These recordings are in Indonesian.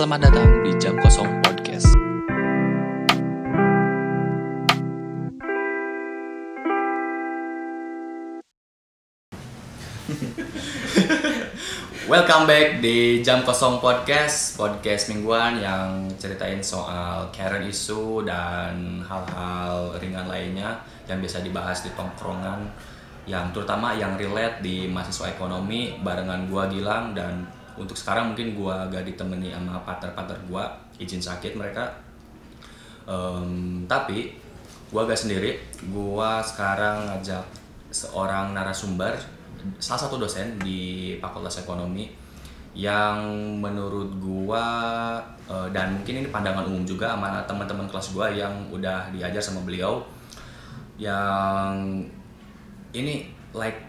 Selamat datang di jam kosong podcast. Welcome back di Jam Kosong Podcast, podcast mingguan yang ceritain soal current isu dan hal-hal ringan lainnya yang biasa dibahas di tongkrongan yang terutama yang relate di mahasiswa ekonomi barengan gua Gilang dan untuk sekarang mungkin gua gak ditemani sama partner-partner gua izin sakit mereka. Em, tapi gua gak sendiri. Gua sekarang ngajak seorang narasumber salah satu dosen di Fakultas Ekonomi yang menurut gua eh, dan mungkin ini pandangan umum juga sama teman-teman kelas gua yang udah diajar sama beliau yang ini like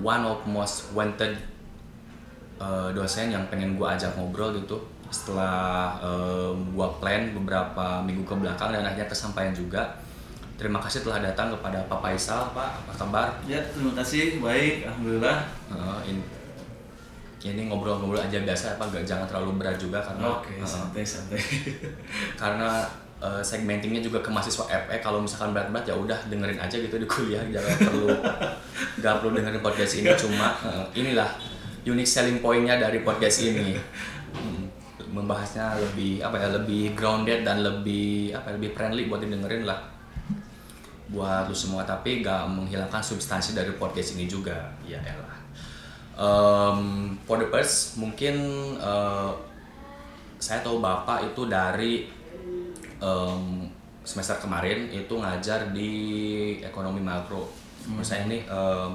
one of most wanted eh, dosen yang pengen gua ajak ngobrol gitu. Setelah eh, gua plan beberapa minggu ke belakang dan akhirnya kesampaian juga. Terima kasih telah datang kepada Pak Faisal Pak. Apa kabar? Ya, terima kasih. Baik, alhamdulillah. Eh, ini ini ngobrol-ngobrol aja biasa apa nggak? Jangan terlalu berat juga karena Oke, eh, santai santai. karena eh, segmentingnya juga ke mahasiswa FE kalau misalkan berat-berat ya udah dengerin aja gitu di kuliah. Jangan perlu nggak perlu dengerin podcast ini. Cuma eh, inilah unique selling pointnya dari podcast ini. Hmm, membahasnya lebih apa ya lebih grounded dan lebih apa ya, lebih friendly buat didengerin lah. Buat lu semua tapi gak menghilangkan substansi dari podcast ini juga. Ya elah. Um, for the first mungkin eh, saya tahu bapak itu dari em, semester kemarin itu ngajar di ekonomi makro. Menurut saya ini em,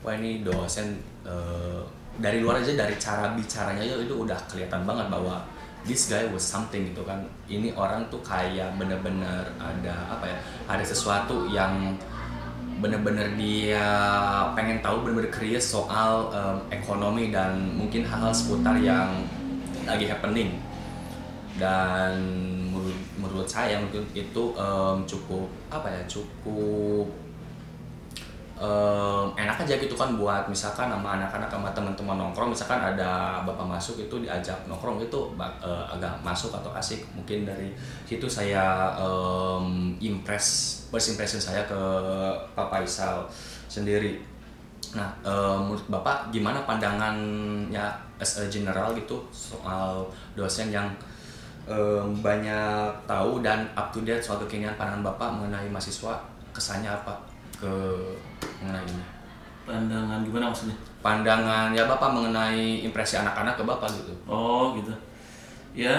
wah ini dosen eh, dari luar aja dari cara bicaranya aja itu udah kelihatan banget bahwa this guy was something gitu kan. Ini orang tuh kayak bener-bener ada apa ya ada sesuatu yang bener-bener dia pengen tahu bener-bener curious soal em, ekonomi dan mungkin hal-hal seputar yang lagi happening. Dan menurut, menurut saya mungkin itu em, cukup apa ya cukup em, enak aja gitu kan buat misalkan sama anak-anak sama teman-teman nongkrong. Misalkan ada bapak masuk itu diajak nongkrong itu eh, agak masuk atau asik. Mungkin dari situ saya em, impress first impression saya ke Pak Faisal sendiri. Nah em, menurut bapak gimana pandangannya as a general gitu soal dosen yang em, banyak tahu dan up to date soal kekinian pandangan bapak mengenai mahasiswa? Kesannya apa ke mengenai ini Pandangan gimana maksudnya? pandangan ya bapak mengenai impresi anak-anak ke bapak gitu Oh, gitu. Ya,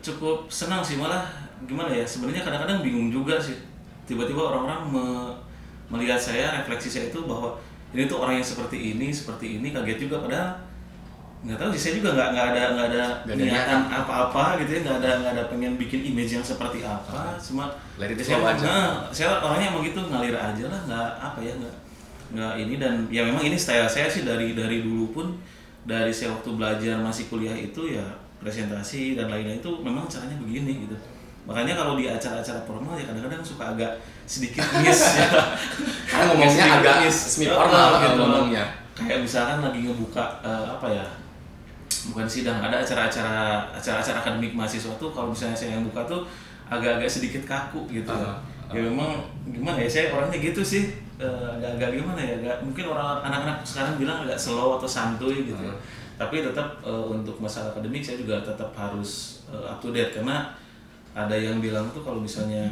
cukup senang sih malah gimana ya? Sebenarnya kadang-kadang bingung juga sih. Tiba-tiba orang-orang me- melihat saya, refleksi saya itu bahwa ini tuh orang yang seperti ini, seperti ini, kaget juga padahal nggak tahu sih saya juga nggak nggak ada nggak ada niatan apa-apa gitu ya nggak ada nggak ada pengen bikin image yang seperti apa cuma Let it saya flow aja. nah, saya orangnya emang gitu ngalir aja lah nggak apa ya nggak nggak ini dan ya memang ini style saya sih dari dari dulu pun dari saya waktu belajar masih kuliah itu ya presentasi dan lain-lain itu memang caranya begini gitu makanya kalau di acara-acara formal ya kadang-kadang suka agak sedikit miss ya Karena ngomongnya Sedikit agak miss. semi formal gitu. ngomongnya. kayak misalkan lagi ngebuka eh, apa ya bukan sidang ada acara-acara acara-acara akademik mahasiswa tuh kalau misalnya saya yang buka tuh agak-agak sedikit kaku gitu. Ah, ya memang gimana ya saya orangnya gitu sih. Eh, agak-agak gimana ya agak mungkin orang anak-anak sekarang bilang agak slow atau santuy gitu ya. Ah. tapi tetap eh, untuk masalah akademik saya juga tetap harus eh, up to date. Karena ada yang bilang tuh kalau misalnya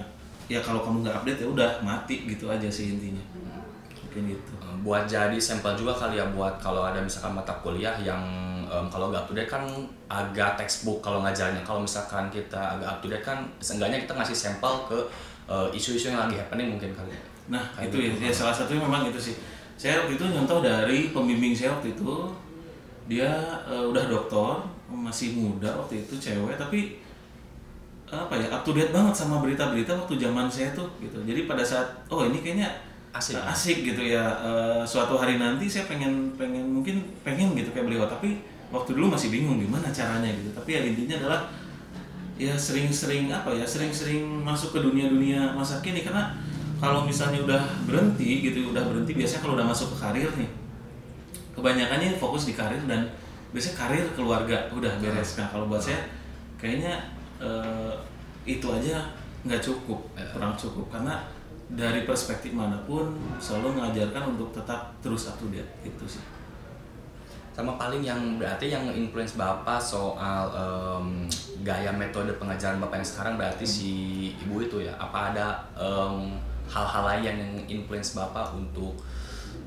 ya kalau kamu nggak update ya udah mati gitu aja sih intinya. Mungkin gitu. Eh, buat jadi sampel juga kali ya buat kalau ada misalkan mata kuliah yang em, kalau nggak up to date kan agak textbook kalau ngajarnya kalau misalkan kita agak up to date kan seenggaknya kita ngasih sampel ke eh, isu-isu yang lagi happening mungkin kali ya. Nah Kayak itu gitu. ya, ya salah satunya memang itu sih. Saya waktu itu nyontoh dari pembimbing saya waktu itu, dia eh, udah doktor, masih muda waktu itu cewek, tapi apa ya up to date banget sama berita-berita waktu zaman saya tuh gitu. Jadi pada saat oh ini kayaknya Asik. asik gitu ya. eh, suatu hari nanti saya pengen pengen mungkin pengen gitu kayak beliau, tapi waktu dulu masih bingung gimana caranya gitu. Tapi ya intinya adalah ya sering-sering apa ya sering-sering masuk ke dunia-dunia masa kini. Karena kalau misalnya udah berhenti gitu udah berhenti biasanya kalau udah masuk ke karir nih kebanyakannya fokus di karir dan biasanya karir keluarga udah beres. Nah kalau buat saya kayaknya eh, itu aja nggak cukup kurang cukup. Karena dari perspektif mana pun selalu mengajarkan untuk tetap terus up to date gitu sih sama paling yang berarti yang influence bapak soal em, gaya metode pengajaran bapak yang sekarang berarti si ibu itu ya. Apa ada em, hal-hal lain yang influence bapak untuk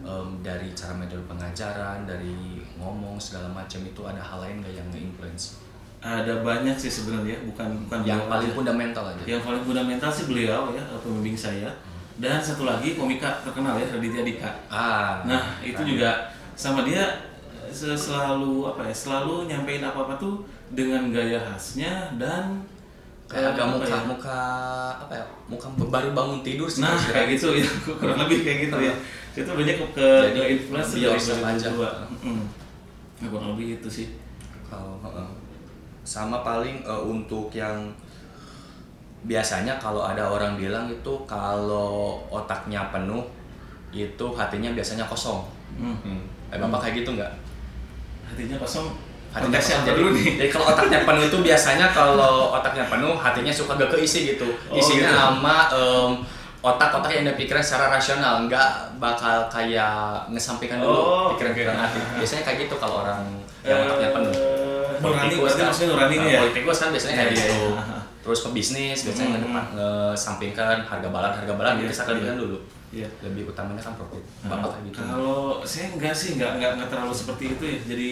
em, dari cara metode pengajaran dari ngomong segala macam itu ada hal lain nggak yang influence ada banyak sih sebenarnya bukan bukan yang paling aja. fundamental aja. Yang paling fundamental sih beliau ya pembimbing saya. Dan satu lagi komika terkenal ya Raditya Dika. Ah Nah, itu juga sama dia selalu apa ya? Selalu nyampein apa-apa tuh dengan gaya khasnya dan kayak agak eh, apa muka ya? muka apa ya muka baru bangun tidur sih Nah, maksudnya. kayak gitu ya, kurang lebih kayak gitu ya. Itu banyak ke ke, ke influence lebih dari aja. Mm. Nah, kurang lebih itu sih. Kalau heeh. sama paling eh, untuk yang biasanya kalau ada orang bilang itu kalau otaknya penuh itu hatinya biasanya kosong. Hmm. Hmm. Eh, bapak kayak gitu nggak? Hatinya kosong. Hatinya kosong jadi, dulu nih? jadi kalau otaknya penuh itu biasanya kalau otaknya penuh hatinya suka gak keisi gitu. Oh, Isinya gitu. sama em, otak-otak yang dipikiran secara rasional, nggak bakal kayak ngesampingkan dulu Oh, pikiran-pikiran oke. hati. Biasanya kayak gitu kalau orang yang otaknya penuh. Eh, Nurani berarti kan. maksudnya nuraninya Nah, ya? Politikus kan biasanya kayak Iya, iya, gitu. Terus pebisnis biasanya Hmm. ngedepan ngesampingkan harga balan harga balan Iya, kita kelebihan iya. dulu. Iya. Lebih utamanya kan profit. Nah, Bapak kayak gitu. Kalau saya enggak sih, enggak, enggak, enggak terlalu seperti itu ya. Jadi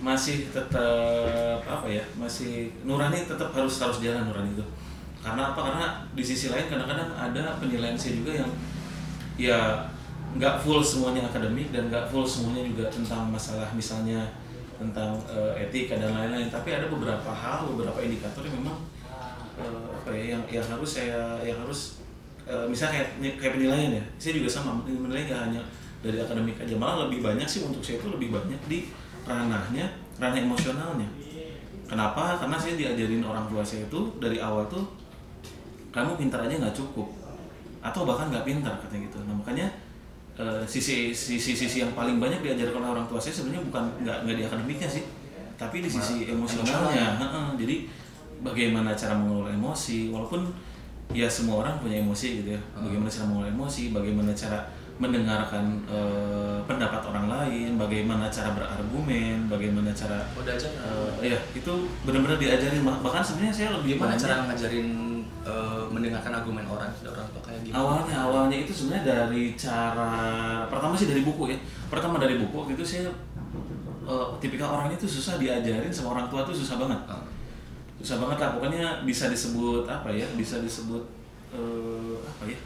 masih tetap apa ya? Masih nurani tetap harus harus jalan nurani itu. Karena apa? Karena di sisi lain kadang-kadang ada penilaian saya juga yang ya nggak full semuanya akademik dan nggak full semuanya juga tentang masalah misalnya tentang eh, etika dan lain-lain. Tapi ada beberapa hal, beberapa indikator yang memang eh, apa ya yang yang harus saya yang harus eh, misalnya kayak, kayak penilaian ya saya juga sama menilai nggak hanya dari akademik aja malah lebih banyak sih untuk saya itu lebih banyak di ranahnya ranah emosionalnya. Kenapa? Karena saya diajarin orang tua saya itu dari awal tuh kamu pintar aja nggak cukup. Atau bahkan nggak pintar katanya gitu. Nah makanya eh, sisi sisi sisi yang paling banyak diajarkan oleh orang tua saya sebenarnya bukan nggak nggak di akademiknya sih tapi di sisi emosionalnya. Heeh, jadi bagaimana cara mengelola emosi walaupun ya semua orang punya emosi gitu ya bagaimana cara mengelola emosi bagaimana cara mendengarkan eh, pendapat orang lain bagaimana cara berargumen bagaimana cara Udah aja. eh, ya itu benar-benar diajarin Bah- bahkan sebenarnya saya lebih Gimana banyak- cara ngajarin eh, mendengarkan argumen orang orang tua kayak gimana? awalnya awalnya itu sebenarnya dari cara pertama sih dari buku ya pertama dari buku itu saya eh, tipikal orangnya itu susah diajarin sama orang tua tuh susah banget Ah. Susah banget lah pokoknya bisa disebut apa ya bisa disebut eh, apa ya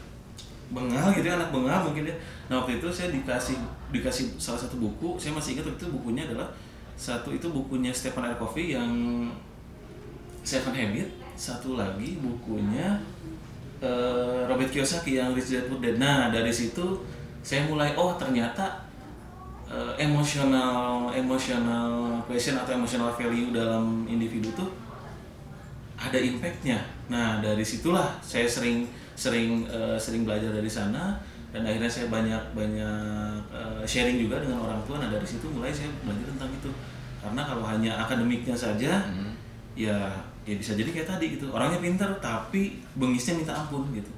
bengal gitu ya anak bengal mungkin ya nah waktu itu saya dikasih dikasih salah satu buku saya masih ingat waktu itu bukunya adalah satu itu bukunya Stephen R. Covey yang Seven Habit satu lagi bukunya eh, Robert Kiyosaki yang Rich Dad Poor Dad nah dari situ saya mulai oh ternyata eh, emosional emosional question atau emotional value dalam individu tuh ada impactnya. Nah dari situlah saya sering sering eh, sering belajar dari sana dan akhirnya saya banyak banyak eh, sharing juga dengan orang tua. Nah dari situ mulai saya belajar tentang itu. Karena kalau hanya akademiknya saja, Hmm. ya ya bisa jadi kayak tadi gitu. Orangnya pinter tapi bengisnya minta ampun gitu.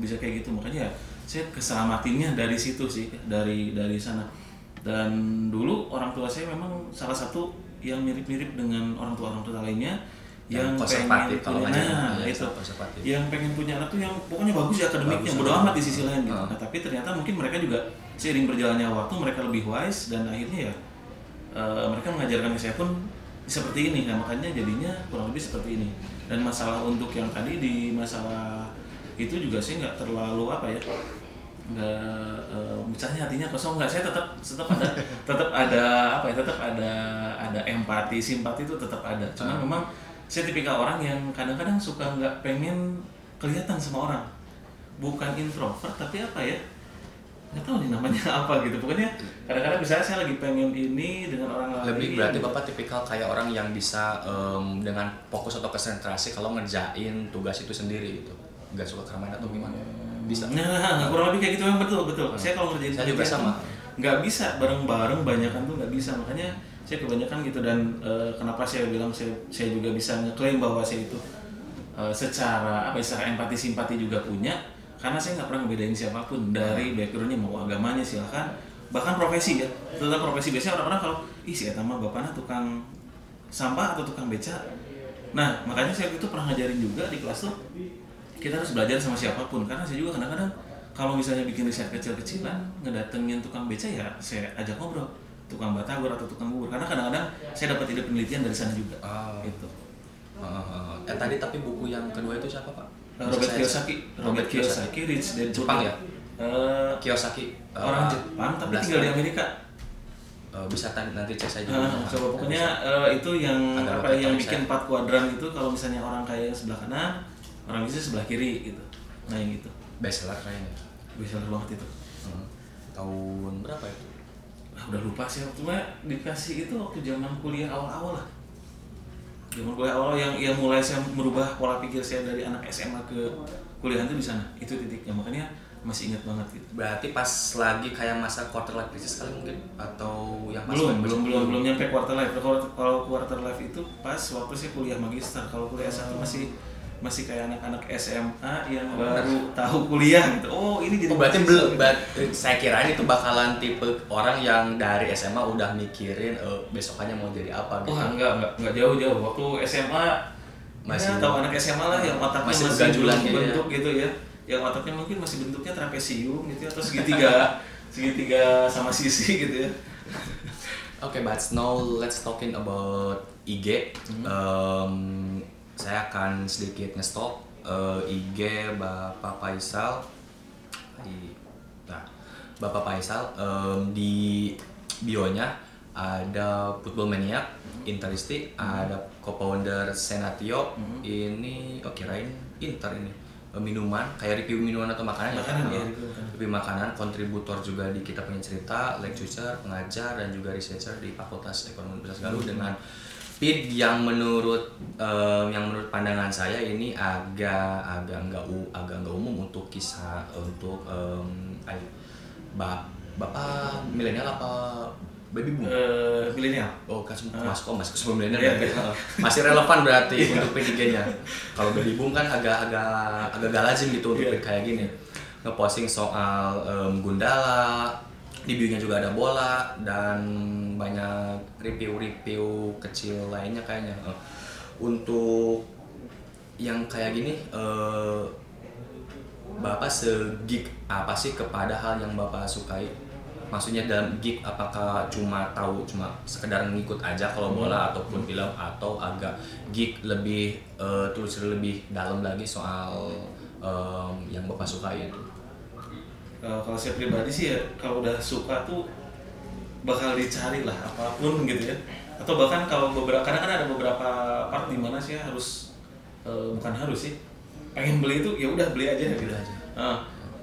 Bisa kayak gitu. Makanya ya, saya keselamatinnya dari situ sih dari dari sana. Dan dulu orang tua saya memang salah satu yang mirip-mirip dengan orang tua orang tua lainnya yang, Yang konservatif pengen kalau punya, nah, ya, itu konservatif. yang pengen punya anak tuh yang pokoknya bagus ya akademiknya bodo amat di sisi lain gitu. Ah. Nah, tapi ternyata mungkin mereka juga seiring berjalannya waktu mereka lebih wise dan akhirnya ya eh, mereka mengajarkan ke saya pun seperti ini. Nah, makanya jadinya kurang lebih seperti ini. Dan masalah untuk yang tadi di masalah itu juga sih nggak terlalu apa ya nggak eh, misalnya hatinya kosong nggak saya tetap tetap ada tetap ada apa ya tetap ada ada empati simpati itu tetap ada cuma Ah. memang saya tipikal orang yang kadang-kadang suka nggak pengen kelihatan sama orang bukan introvert tapi apa ya nggak tahu nih namanya apa gitu pokoknya kadang-kadang misalnya saya lagi pengen ini dengan orang lain Lebih berarti bapak tipikal kayak orang yang bisa em, dengan fokus atau konsentrasi kalau ngerjain tugas itu sendiri gitu. Nggak suka keramaian atau gimana? Bisa. Nah, kurang lebih kayak gitu memang betul betul. Saya kalau ngerjain Saya juga sama. nggak bisa bareng-bareng banyakan tuh nggak bisa makanya saya kebanyakan gitu dan eh, kenapa saya bilang saya saya juga bisa ngeklaim bahwa saya itu eh, secara apa ya, secara empati simpati juga punya karena saya nggak pernah ngebedain siapa pun dari backgroundnya mau agamanya silahkan bahkan profesi ya tentang profesi. Biasanya orang-orang kalau ih si Eta mah bapaknya tukang sampah atau tukang beca. Nah makanya saya itu pernah ngajarin juga di kelas tuh kita harus belajar sama siapa pun. Karena saya juga kadang-kadang kalau misalnya bikin riset kecil-kecilan ngedatengin tukang beca ya saya ajak ngobrol tukang batagor atau tukang bubur karena kadang-kadang saya dapat ide penelitian dari sana juga Ah. gitu Uh, eh tadi tapi buku yang kedua itu siapa pak? Bisa Robert Kiyosaki Robert Kiyosaki Rich Dad Poor Jepang Dad. ya? Eh, Kiyosaki uh, orang Jepang tapi 11 tinggal di. Amerika Uh, bisa nanti cek saya juga. Nah, coba pokoknya eh, itu yang Ada apa yang bikin saya- empat kuadran itu kalau misalnya orang kaya sebelah kanan orang bisa sebelah kiri gitu nah yang gitu bestseller kayaknya. bisa banget itu Hmm. Tahun berapa itu? Ah, udah lupa sih waktu mah dikasih itu waktu zaman kuliah awal-awal lah. Zaman kuliah awal yang yang mulai saya merubah pola pikir saya dari anak SMA ke kuliah itu di sana. Itu titiknya. Makanya masih ingat banget gitu. Berarti pas lagi kayak masa quarter life crisis kali mungkin? Atau yang pas belum belum belum belum nyampe quarter life. Kalau kalau quarter life itu pas waktu saya kuliah magister. Kalau kuliah satu masih masih kayak anak-anak SMA yang baru tahu kuliah gitu oh ini jadi Oh, berarti belum, gitu. saya kira itu bakalan tipe orang yang dari SMA udah mikirin eh, besokannya mau jadi apa gitu. Wah enggak enggak enggak jauh-jauh waktu SMA Masih- masih tahu anak SMA lah yang otaknya masih masih, gitu ya. bentuk gitu ya yang otaknya mungkin masih bentuknya trapesium gitu ya, atau segitiga segitiga sama sisi gitu ya Oke, but now let's talking about IG. Um, saya akan sedikit nge-stop uh, IG Bapak Faisal di nah, Bapak Faisal um, di bionya ada Football Maniac, Interisti, ada co-founder Senatio. Ini oh kirain Inter ini. Uh, minuman kayak review minuman atau makanan, Makanan, ya ya, review makanan. kontributor juga di kita punya cerita lecturer pengajar dan juga researcher di Fakultas Ekonomi Universitas Galuh dengan feed yang menurut em, yang menurut pandangan saya ini agak agak nggak u- agak nggak umum untuk kisah untuk em, ay- ba- bapak milenial apa baby boom Eh, milenial Oh, kan semua Ah. masuk oh, masuk ke semua milenial Iya, berarti. iya. Masih relevan berarti untuk P3-nya. Kalau baby boom kan agak-agak agak gak lazim gitu untuk Iya. kayak gini. Ngeposting soal em, Gundala, di bio-nya juga ada bola dan banyak review-review kecil lainnya kayaknya. Eh, Untuk yang kayak gini eh, Bapak segig apa sih kepada hal yang Bapak sukai? Maksudnya dalam gig apakah cuma tahu cuma sekedar ngikut aja kalau bola ataupun film atau agak gig lebih eh, terus lebih dalam lagi soal em, yang Bapak sukai itu? Eh, kalau saya pribadi sih ya kalau udah suka tuh bakal dicari lah apa pun gitu ya. Atau bahkan kalau beberapa kadang kan ada beberapa part di mana sih harus eh, bukan harus sih pengen beli itu ya udah beli aja gitu. Beli aja.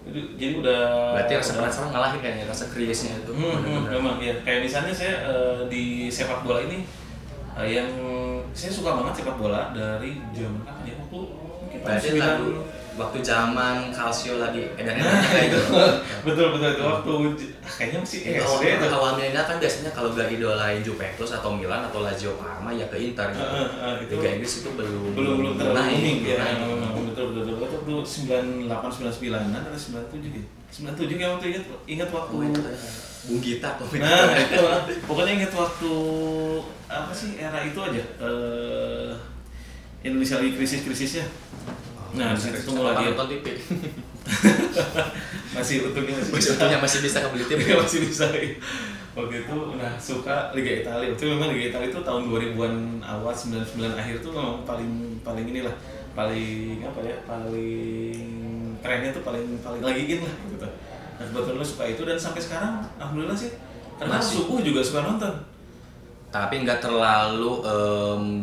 Itu- jadi udah Berarti rasa penasaran ngalahin kayaknya rasa kriesnya itu. Hmm, hmm, memang ya kayak misalnya saya eh, di sepak bola ini eh, yang saya suka banget sepak bola dari zaman kapan ya? Waktu Berarti 9 lagu waktu zaman Calcio lagi edan Nah, kayak gitu. betul betul itu waktu ah, kayaknya masih Itu SD awal, itu. awal milenial kan biasanya kalau gak idolain Juventus atau Milan atau Lazio Parma ya ke Inter gitu. Heeh, heeh, itu Liga Inggris itu belum belum belum terlalu ya. betul betul betul. Waktu itu sembilan delapan sembilan sembilanan atau sembilan tujuh ya? sembilan tujuh yang waktu ingat ingat waktu Oh, itu ya. Bung Gita nah itu pokoknya ingat waktu apa sih era itu aja. Eh Indonesia lagi krisis krisisnya nah di situ mulai dia nonton TV. masih untungnya masih Masih untungnya masih bisa kebeli TV. Iya, masih bisa. Waktu itu nah suka Liga Italia. Itu memang Liga Italia itu tahun 2000-an awal 99 akhir tuh memang paling paling inilah paling apa ya paling kerennya tuh paling paling lagi in lah gitu. Nah kebetulan suka itu dan sampai sekarang alhamdulillah sih. Karena Masih. subuh juga suka nonton Tapi nggak terlalu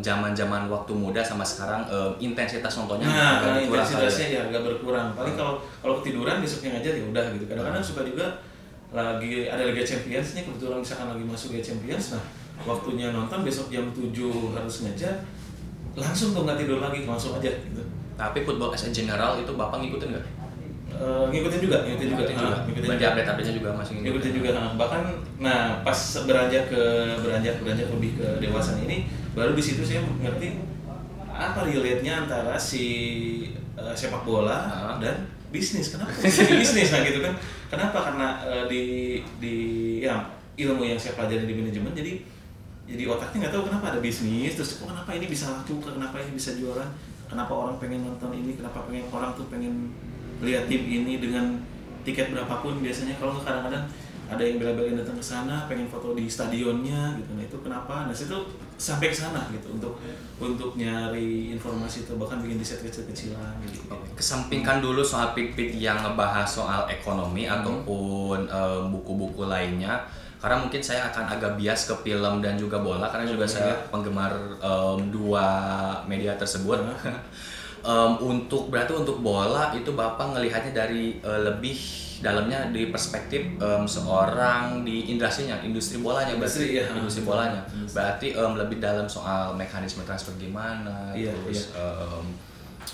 zaman-zaman waktu muda sama sekarang em, intensitas nontonnya nah, agak berkurang intensitasnya ya. agak berkurang. Paling kalau kalau ketiduran besoknya ngajar ya udah gitu. Kadang-kadang suka juga lagi ada Liga Champions nih kebetulan misalkan lagi masuk Liga Champions nah waktunya nonton besok jam 7 harus ngajar langsung tuh nggak tidur lagi langsung aja gitu. Tapi football as a general itu bapak ngikutin nggak? Eh, ngikutin juga, ngikutin juga, Ngikutin juga. Ngikutin juga. update-update-nya juga masih ngikutin juga nah, bahkan nah pas beranjak ke beranjak beranjak lebih ke dewasa ini baru di situ saya ngerti apa relate-nya antara si eh, sepak bola dan bisnis. Kenapa jadi bisnis? Nah gitu kan. Kenapa? Karena eh, di di ya ilmu yang saya pelajari di manajemen jadi jadi otaknya nggak tahu kenapa ada bisnis terus kok kenapa ini bisa laku? Kenapa ini bisa jualan? Kenapa orang pengen nonton ini? Kenapa pengen orang tuh pengen lihat tim ini dengan tiket berapapun biasanya kalau kadang-kadang ada yang bela-belain datang ke sana pengen foto di stadionnya gitu. Nah itu kenapa? Nah situ sampai ke sana gitu untuk untuk nyari informasi itu bahkan bikin riset kecil-kecilan gitu. Kesampingkan dulu soal pik-pik yang ngebahas soal ekonomi Hmm. ataupun eh, buku-buku lainnya. Karena mungkin saya akan agak bias ke film dan juga bola karena juga Hmm, saya iya. penggemar em, dua media tersebut Em, untuk berarti untuk bola itu bapak ngelihatnya dari eh, lebih dalamnya di perspektif em, seorang di industrinya industri bolanya berarti Industri, iya. industri bolanya Industri. berarti em, lebih dalam soal mekanisme transfer gimana Iya, terus em,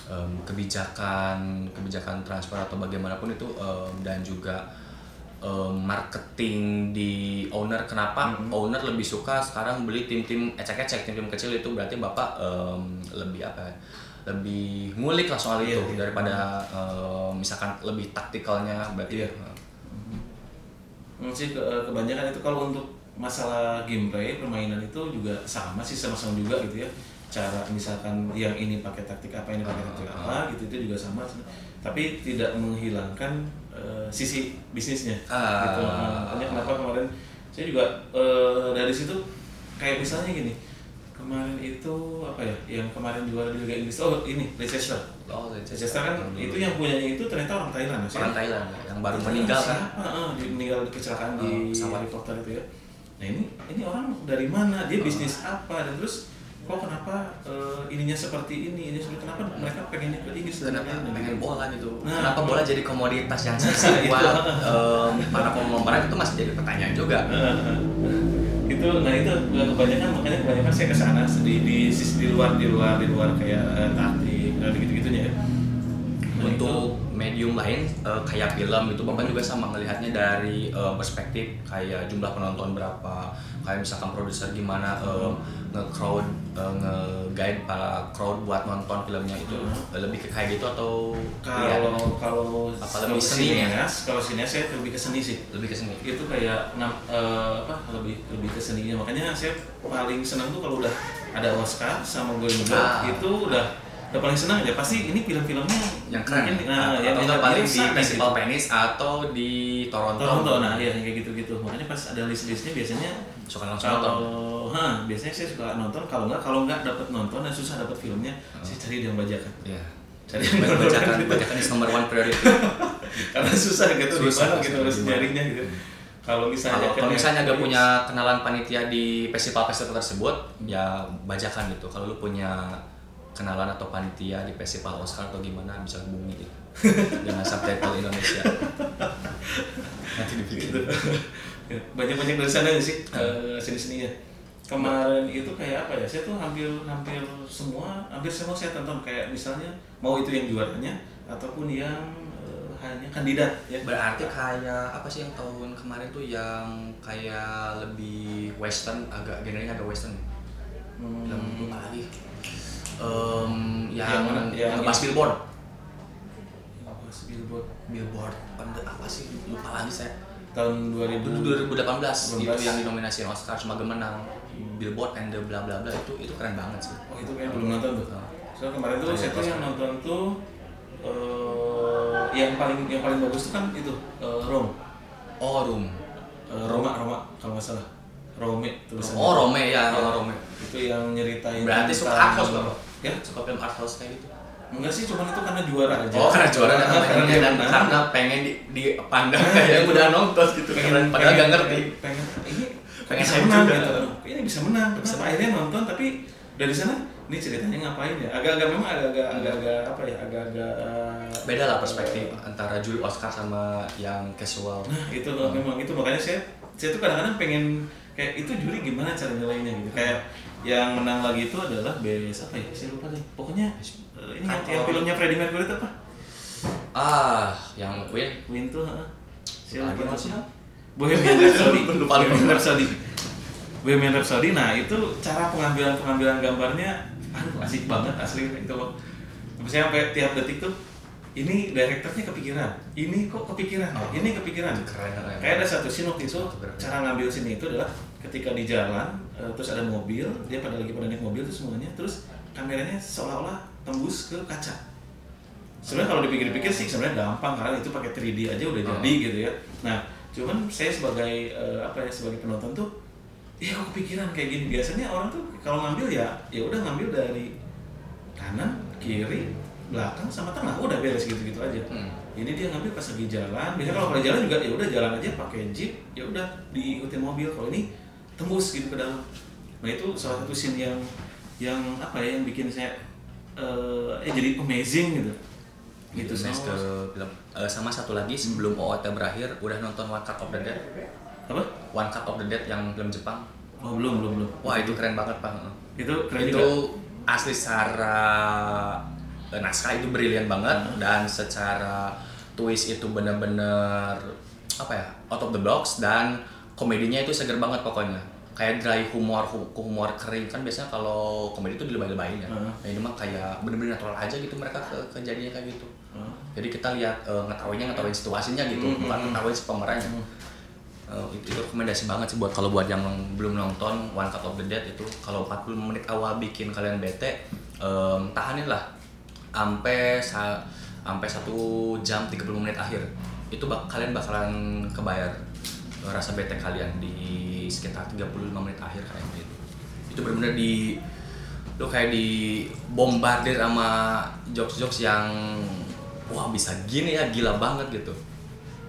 em, kebijakan kebijakan transfer atau bagaimanapun itu em, dan juga em, marketing di owner kenapa Mhm. owner lebih suka sekarang beli tim-tim ecek-ecek tim-tim kecil itu berarti bapak em, lebih apa ya lebih ngulik lah soal Iya, itu iya. daripada em, misalkan lebih taktikalnya berarti Iya. eh, Hmm, sih ke- kebanyakan itu kalau untuk masalah gameplay permainan itu juga sama sih sama-sama juga gitu ya cara misalkan yang ini pakai taktik apa ini pakai taktik apa gitu itu juga sama tapi tidak menghilangkan eh, sisi bisnisnya Ah. gitu makanya kenapa kemarin saya juga eh, dari situ kayak misalnya gini kemarin itu apa ya yang kemarin juara di Liga Inggris oh ini Leicester oh Leicester kan itu yang punyanya itu ternyata orang Thailand ya orang Thailand yang baru Itu meninggal kan siapa? Ah, dia meninggal di kecelakaan di Oh, pesawat. helikopter itu ya. Nah ini ini orang dari mana? Dia bisnis apa? Dan terus kok kenapa eh, ininya seperti ini? Ini seperti kenapa mereka pengennya ke Inggris dan Kenapa lain-lain? pengen bola gitu? Nah. Kenapa bola jadi komoditas yang seksi Itu. buat em, para konglomerat itu masih jadi pertanyaan juga. Itu nah itu kebanyakan makanya kebanyakan saya ke sana di di sisi di luar di luar di luar kayak eh, taktik eh, gitu gitunya ya. Nah, Untuk medium lain eh, kayak film itu bapak juga sama ngelihatnya dari eh, perspektif kayak jumlah penonton berapa, kayak misalkan produser gimana eh, nge-crowd eh, nge-guide para crowd buat nonton filmnya itu Eh, lebih ke kayak gitu atau kalau kalau Apa lebih seni ya? kalau sinias saya lebih ke seni sih. lebih ke sini? itu kayak eh, apa lebih lebih ke seninya makanya saya paling senang tuh kalau udah ada Oscar sama Golden Globe Ah. itu udah udah paling senang aja pasti ini film-filmnya yang keren mungkin, nah, nah, yang atau yang nggak paling di Festival gitu. Venice atau di Toronto, Toronto nah ya yang kayak gitu-gitu makanya pas ada list-listnya biasanya suka langsung nonton kalau hah, biasanya saya suka nonton kalau nggak kalau nggak dapat nonton dan susah dapat filmnya saya cari yang bajakan. Ya. Cari yang bacakan bacakan is number one priority. Karena susah gitu di Susah, mana gitu harus nyarinya gitu. Kalau misalnya kalau, misalnya punya kenalan panitia di festival-festival tersebut ya bajakan gitu. Kalau lu punya kenalan atau panitia di festival Oscar atau gimana bisa hubungi gitu. Dengan subtitle Indonesia. Nanti dibikin. Gitu. banyak-banyak dari sana sih eh, seni-seninya kemarin itu kayak apa ya? Saya tuh hampir hampir semua hampir semua saya tonton. Kayak misalnya mau itu yang juaranya ataupun yang eh, hanya kandidat ya. Berarti kayak apa sih yang tahun kemarin tuh yang kayak lebih western agak genrenya agak western? Hmm, yang lupa lagi? Em, Yang yang mana? yang, Yang- pas billboard. Billboard. Billboard apa- sih? Lupa lagi saya. Tahun 2000 Itu 2018 itu 2018. yang dinominasiin Oscar cuma menang Billboard and the bla bla bla itu itu keren banget sih. oh itu kayak belum nonton tuh Nah. so kemarin tuh saya tuh yang nonton tuh eh, yang paling yang paling bagus tuh kan itu eh, Rome Oh Room. Eh, Roma Roma kalau nggak salah Rome tulisannya Oh Rome ya, Iya. oh, Rome. itu yang nyeritain Berarti suka art house bapak? ya Suka film art house kayak gitu. enggak sih cuman itu karena juara aja Oh karena juara Karena karena, dan menang. karena pengen di, dipandang kayak yang udah nonton gitu pengen karena padahal pengen- gak ngerti. pengen, pengen ini Pengen bisa menang juga. gitu. Ini bisa menang. Kenapa akhirnya nonton tapi dari sana ini ceritanya ngapain ya? Agak-agak memang agak-agak agak-agak apa ya? Agak-agak eh, Beda lah perspektif antara juri Oscar sama yang casual. Nah itu loh memang itu. Makanya saya saya tuh kadang-kadang pengen kayak itu juri gimana cara nilainya? Gitu. Kayak yang menang lagi itu adalah best apa ya? Saya lupa deh. Pokoknya eh, ini yang, yang filmnya Freddie Mercury itu apa? Ah, yang Queen. Queen tuh heeh. Siapa Lagi sih? Bohemian Rhapsody. Bohemian Rhapsody. Bohemian Rhapsody. Nah, itu cara pengambilan pengambilan gambarnya aduh asik banget asli itu loh. Saya sampai tiap detik tuh ini direkturnya kepikiran, ini kok kepikiran, Oh. ini kepikiran. Keren, keren. Kayak ada satu scene waktu itu, cara ngambil scene itu adalah ketika di jalan, eh, terus ada mobil, dia pada lagi pada naik mobil tuh semuanya, terus kameranya seolah-olah tembus ke kaca. Sebenarnya kalau dipikir-pikir sih sebenarnya gampang karena itu pakai 3D aja udah Oh. jadi gitu ya. Nah, cuman saya sebagai eh, apa ya sebagai penonton tuh, ya kok kepikiran kayak gini. Biasanya orang tuh kalau ngambil ya, ya udah ngambil dari kanan, kiri, belakang sama tengah udah beres gitu-gitu aja. Hmm. Ini dia ngambil pas lagi jalan. Biasanya kalau pada jalan juga ya udah jalan aja pakai jeep, ya udah diikutin mobil. Kalau ini tembus gitu ke dalam. Nah itu salah satu scene yang yang apa ya yang bikin saya eh eh, jadi amazing gitu. Gitu Gitu ke film. Eh, sama satu lagi sebelum OOT berakhir udah nonton One Cut of the Dead. apa? One Cut of the Dead yang film Jepang. Oh belum belum belum. Wah itu keren banget pak. Itu keren itu juga. asli secara eh, naskah itu brilian banget Hmm. dan secara twist itu bener-bener apa ya out of the box dan komedinya itu seger banget pokoknya kayak dry humor hu- humor kering kan biasanya kalau komedi itu dilebay-lebayin ya Hmm. nah, ini mah kayak bener-bener natural aja gitu mereka ke kejadiannya kayak gitu Oh. Jadi kita lihat eh, ngetawainnya ngetawain situasinya gitu Hmm, bukan hmm, ngetawain si pemerannya. Hmm. Eh, itu, itu rekomendasi banget sih buat kalau buat yang belum nonton One Cut of the Dead itu kalau 40 menit awal bikin kalian bete em, tahanin lah. Sampai sa- sampai satu jam 30 menit akhir itu bak kalian bakalan kebayar eh, rasa bete kalian di sekitar 35 menit akhir kayak gitu. Itu benar-benar di lu kayak di bombardir sama jokes-jokes yang wah bisa gini ya gila banget gitu.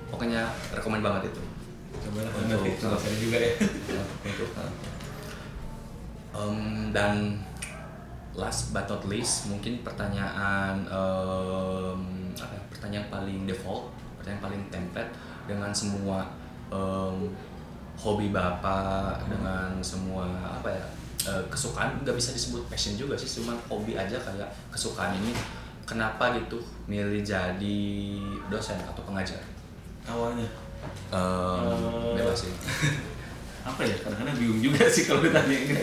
Pokoknya rekomend banget itu. Coba lah Untuk- juga ya. untuk dan last but not least mungkin pertanyaan em, apa ya, pertanyaan paling default pertanyaan paling template dengan semua em, hobi bapak dengan semua apa ya eh, kesukaan. Nggak bisa disebut passion juga sih cuma hobi aja kayak kesukaan ini kenapa gitu milih jadi dosen atau pengajar? Awalnya? Em, Eh, bebas sih. apa ya kadang-kadang bingung juga sih kalau ditanya ini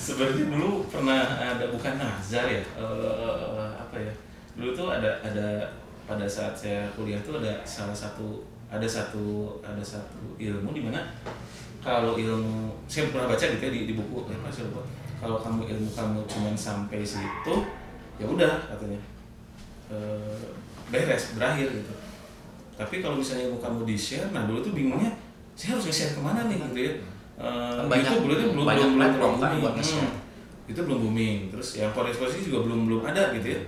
sebenarnya dulu pernah ada bukan nazar ya eh, apa ya dulu tuh ada ada pada saat saya kuliah tuh ada salah satu ada satu ada satu ilmu di mana kalau ilmu saya pernah baca gitu ya di, di buku lupa. Kalau kamu ilmu kamu cuma sampai situ ya udah katanya Eh, beres berakhir gitu tapi kalau misalnya ilmu kamu di share nah dulu tuh bingungnya saya harus nge-share ke mana nih gitu ya Eh, Kan banyak- YouTube dulu itu belum banyak belum belum terlalu kan booming. buat. Hmm. itu belum booming terus yang podcast podcast juga belum belum ada gitu ya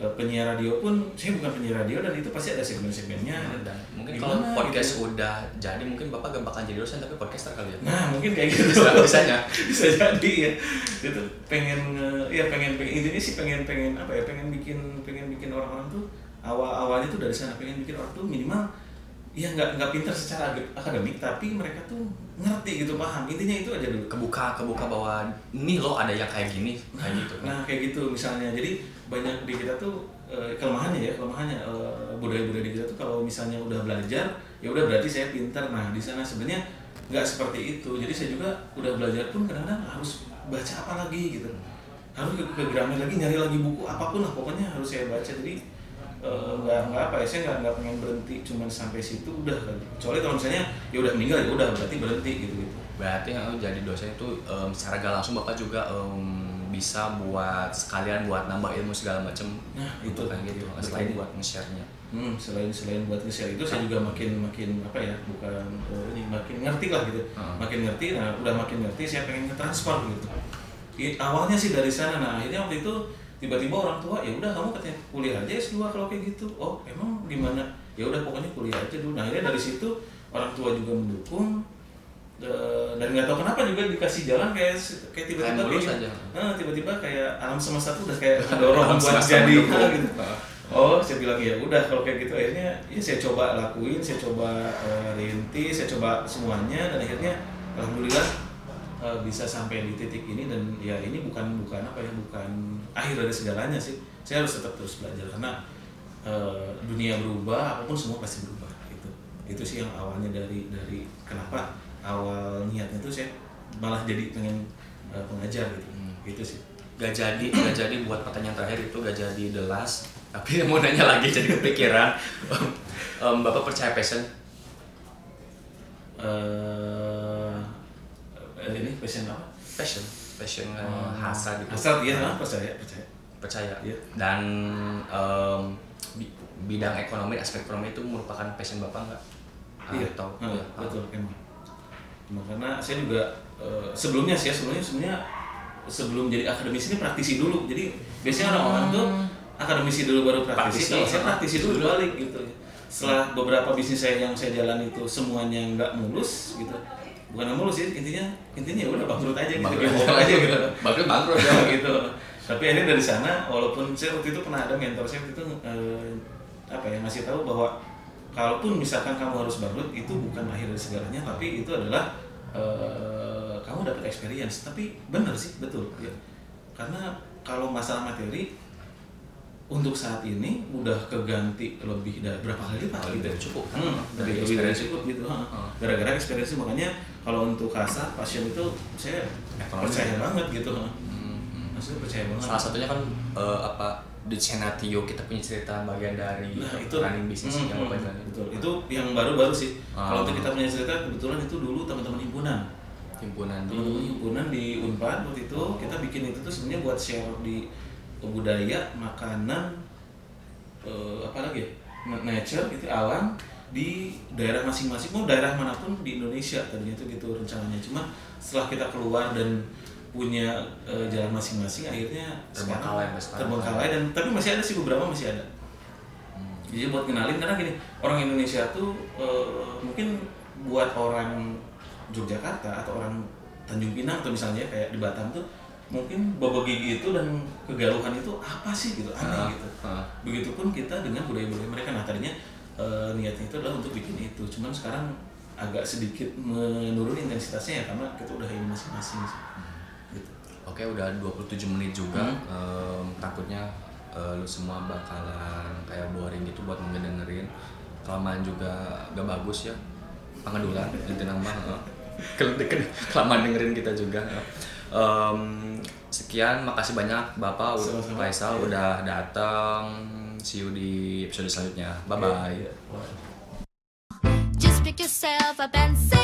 penyiar radio pun saya bukan penyiar radio dan itu pasti ada segmen-segmennya dan mungkin Gimana kalau podcast gitu. udah jadi mungkin bapak gak bakal jadi dosen tapi podcaster kali ya. Nah mungkin kayak gitu. Bisa- bisanya. bisa jadi ya. Itu pengen nge- ya pengen pengen intinya sih pengen pengen apa ya pengen bikin pengen bikin orang-orang tuh awal awalnya tuh dari sana pengen bikin orang tuh minimal ya nggak nggak pintar secara akademik tapi mereka tuh ngerti gitu paham. Intinya itu aja dulu. Kebuka kebuka bahwa ini loh ada yang kayak gini kayak gitu. Nah kayak gitu misalnya. Jadi banyak di kita tuh eh, kelemahannya ya kelemahannya eh, budaya-budaya di kita tuh kalau misalnya udah belajar ya udah berarti saya pintar. Nah di sana sebenarnya nggak seperti itu. Jadi saya juga udah belajar pun kadang-kadang harus baca apa lagi gitu. Harus ke, ke lagi nyari lagi buku apa pun lah pokoknya harus saya baca. Jadi eh, nggak nggak apa ya saya nggak nggak pengen berhenti cuman sampai situ udah. Kecuali kalau misalnya ya udah meninggal ya udah berarti berhenti gitu gitu. berarti jadi dosen itu em, secara gak langsung bapak juga em, bisa buat sekalian buat nambah ilmu segala macem Nah, itu itu. kayak gitu selain buat nge-share-nya. Hmm, selain selain buat nge-share itu saya juga makin makin apa ya bukan eh, ini makin ngerti lah gitu. Heeh. makin ngerti nah udah makin ngerti saya pengen ngetransfer gitu. Awalnya sih dari sana nah akhirnya waktu itu tiba-tiba orang tua ya udah kamu katanya kuliah aja S2 kalau kayak gitu. Oh emang gimana? Ya udah pokoknya kuliah aja dulu. Nah akhirnya dari situ orang tua juga mendukung dan nggak tahu kenapa juga dikasih jalan kayak kayak tiba-tiba Kayak. Eh, tiba-tiba kayak alam semesta tuh udah kayak mendorong buat jadi gitu Oh, saya bilang ya udah kalau kayak gitu akhirnya ya saya coba lakuin, saya coba eh, rintis, saya coba semuanya dan akhirnya alhamdulillah eh, bisa sampai di titik ini dan ya ini bukan bukan apa ya bukan akhir dari segalanya sih. Saya harus tetap terus belajar karena eh, dunia berubah apa pun semua pasti berubah itu itu sih yang awalnya dari dari kenapa awal niatnya tuh saya malah jadi pengen uh, pengajar gitu. Hmm. gitu sih. Gak jadi gak jadi buat pertanyaan terakhir itu gak jadi the last tapi mau nanya lagi jadi kepikiran. Em, bapak percaya passion? Eh ini passion apa? Passion passion eh, hasrat gitu. Hasrat iya nah, percaya percaya. Percaya. Iya. dan bi- bidang ekonomi aspek ekonomi itu merupakan passion bapak nggak? Iya, atau iya, betul emang. Emang karena saya juga eh, sebelumnya sih ya sebelumnya sebenarnya sebelum jadi akademisi ini praktisi dulu. Jadi biasanya orang-orang tuh akademisi dulu baru praktisi. Praktisi, Kalau saya ah. praktisi dulu balik gitu. Setelah beberapa bisnis saya yang saya jalan itu semuanya nggak mulus gitu. Bukan nggak mulus sih intinya intinya ya udah bangkrut aja gitu. Bangkrut. Aja gitu. bangkrut bangkrut ya Ya, gitu. Tapi akhirnya dari sana walaupun saya waktu itu pernah ada mentor saya waktu itu eh, apa ya ngasih tahu bahwa kalaupun misalkan kamu harus bangkrut itu bukan akhir dari segalanya tapi itu adalah eh, kamu dapat experience tapi benar sih betul ya. karena kalau masalah materi untuk saat ini udah keganti lebih dari berapa kali lipat Lebih gitu dari cukup. Hmm, Dari lebih, dari cukup gitu. Hmm. gara-gara experience makanya kalau untuk rasa passion itu saya Ekonomi. percaya banget gitu. Hmm, hmm. maksudnya percaya banget salah satunya kan eh, apa di Senatio kita punya cerita bagian dari Nah, itu running bisnis Hmm, yang bapak jalanin. betul. Itu yang baru-baru sih. Ah. Kalau untuk kita punya cerita kebetulan itu dulu teman-teman himpunan. himpunan di himpunan di Unpad waktu itu kita bikin itu tuh sebenarnya buat share di budaya, makanan eh, apa lagi ya? Na- Nature gitu, alam di daerah masing-masing mau daerah mana pun di Indonesia tadinya itu gitu rencananya cuma setelah kita keluar dan punya eh, jalan masing-masing akhirnya Terbengkalai terbengkalai dan tapi masih ada sih beberapa masih ada jadi buat kenalin karena gini orang Indonesia tuh eh, mungkin buat orang Yogyakarta atau orang Tanjung Pinang atau misalnya kayak di Batam tuh mungkin bobo gigi itu dan kegaluhan itu apa sih gitu aneh Ah, gitu. ah. Begitupun kita dengan budaya-budaya mereka nah tadinya eh, niatnya itu adalah untuk bikin itu, cuman sekarang agak sedikit menurun intensitasnya ya karena kita udah ini masing-masing sih. Gitu. Oke udah 27 menit juga Hmm. Em, takutnya eh, lu semua bakalan kayak boring gitu buat ngedengerin kelamaan juga gak bagus ya pengedulan gitu nambah Kel- kel- kelamaan dengerin kita juga Em, sekian makasih banyak bapak Sama-sama. Faisal udah datang see you di episode selanjutnya bye bye Iya. Just pick yourself up and sing.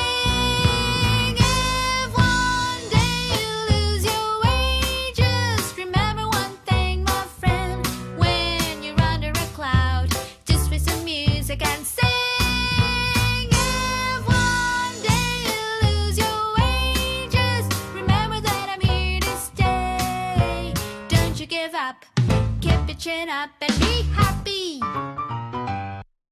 chin up and be happy.